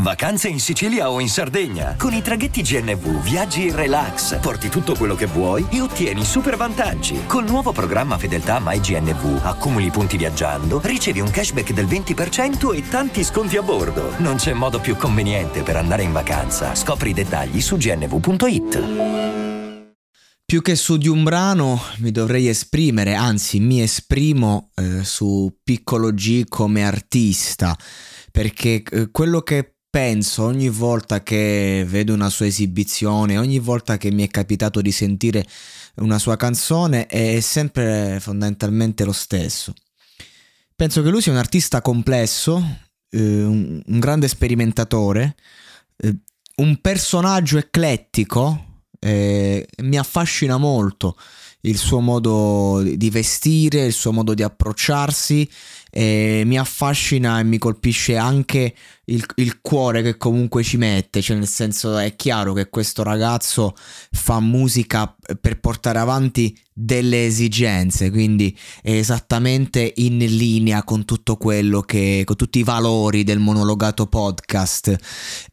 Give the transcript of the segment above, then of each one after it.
Vacanze in Sicilia o in Sardegna. Con i traghetti GNV viaggi in relax, porti tutto quello che vuoi e ottieni super vantaggi. Col nuovo programma Fedeltà MyGNV accumuli punti viaggiando, ricevi un cashback del 20% e tanti sconti a bordo. Non c'è modo più conveniente per andare in vacanza. Scopri i dettagli su gnv.it. Più che su di un brano mi dovrei esprimere, anzi mi esprimo eh, su Piccolo G come artista, perché eh, quello che penso ogni volta che vedo una sua esibizione, ogni volta che mi è capitato di sentire una sua canzone, è sempre fondamentalmente lo stesso. Penso che lui sia un artista complesso, eh, un, un, grande sperimentatore, eh, un personaggio eclettico, eh, mi affascina molto il suo modo di vestire, il suo modo di approcciarsi e mi affascina e mi colpisce anche il, il, cuore che comunque ci mette, cioè nel senso è chiaro che questo ragazzo fa musica per portare avanti delle esigenze, quindi è esattamente in linea con tutto quello che, con tutti i valori del monologato podcast.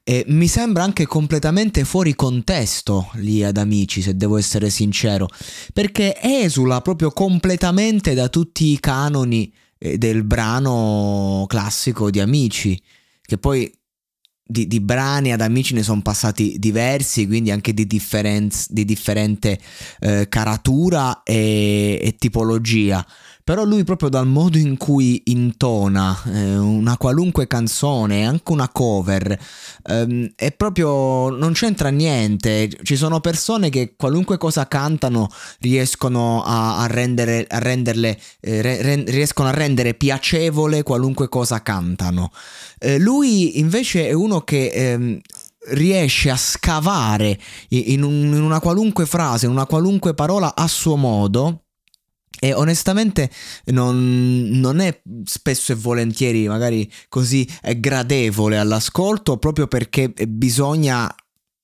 E mi sembra anche completamente fuori contesto lì ad amici, se devo essere sincero, perché esula proprio completamente da tutti i canoni eh, del brano classico di Amici, che poi di, di brani ad Amici ne sono passati diversi, quindi anche di, differenz- di differente eh, caratura e, e tipologia però lui proprio dal modo in cui intona eh, una qualunque canzone, anche una cover, ehm, è proprio non c'entra niente. Ci sono persone che qualunque cosa cantano riescono a, a rendere, a renderle, eh, re, riescono a rendere piacevole qualunque cosa cantano. Eh, lui invece è uno che ehm, riesce a scavare in, un, in, una qualunque frase, in una qualunque parola a suo modo e onestamente non, non, è spesso e volentieri magari così gradevole all'ascolto proprio perché bisogna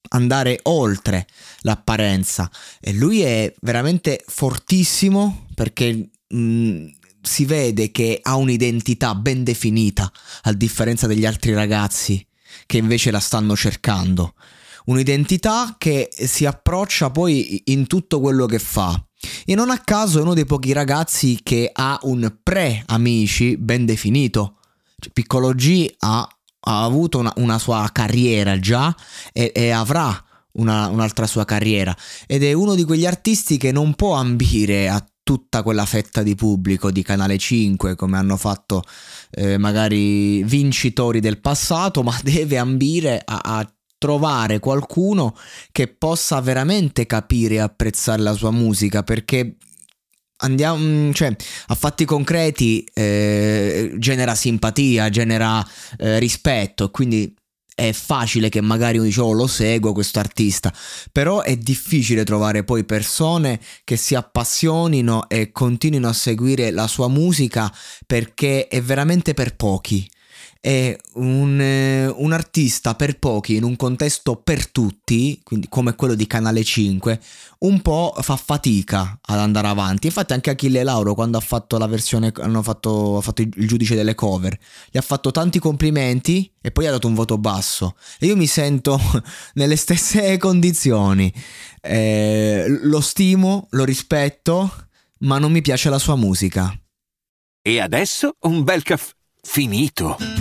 andare oltre l'apparenza. E lui è veramente fortissimo perché mh, si vede che ha un'identità ben definita a differenza degli altri ragazzi che invece la stanno cercando. Un'identità che si approccia poi in tutto quello che fa e non a caso è uno dei pochi ragazzi che ha un pre-amici ben definito. Cioè, Piccolo G ha, ha avuto una, una, sua carriera già e, e avrà una, un'altra sua carriera. Ed è uno di quegli artisti che non può ambire a tutta quella fetta di pubblico di Canale 5 come hanno fatto eh, magari vincitori del passato, ma deve ambire a, a trovare qualcuno che possa veramente capire e apprezzare la sua musica perché andiamo mm, cioè a fatti concreti eh, genera simpatia genera eh, rispetto quindi è facile che magari uno dice oh lo seguo questo artista. Però è difficile trovare poi persone che si appassionino e continuino a seguire la sua musica perché è veramente per pochi è un, eh, un, artista per pochi in un contesto per tutti, quindi come quello di Canale 5, un po' fa fatica ad andare avanti. Infatti anche Achille Lauro quando ha fatto la versione, hanno fatto, ha fatto il giudice delle cover, gli ha fatto tanti complimenti e poi ha dato un voto basso. E io mi sento nelle stesse condizioni. Eh, lo stimo, lo rispetto, ma non mi piace la sua musica. E adesso un bel caffè finito